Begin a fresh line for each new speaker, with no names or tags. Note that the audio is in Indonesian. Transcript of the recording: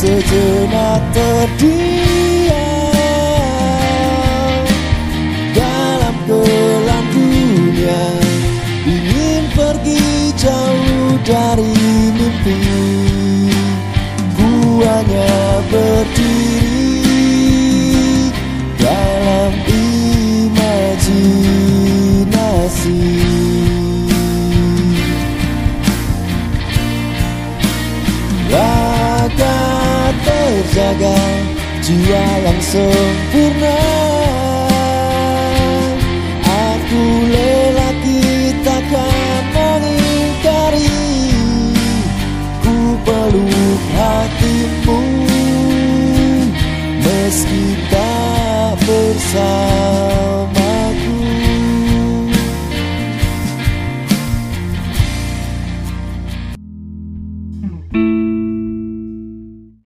sejenak terdiam dalam kelam dunia. Ingin pergi jauh dari mimpi. Ku terjaga jiwa yang sempurna. Aku lelaki takkan mengingkari. Ku peluk hatimu. Meski tak bersamaku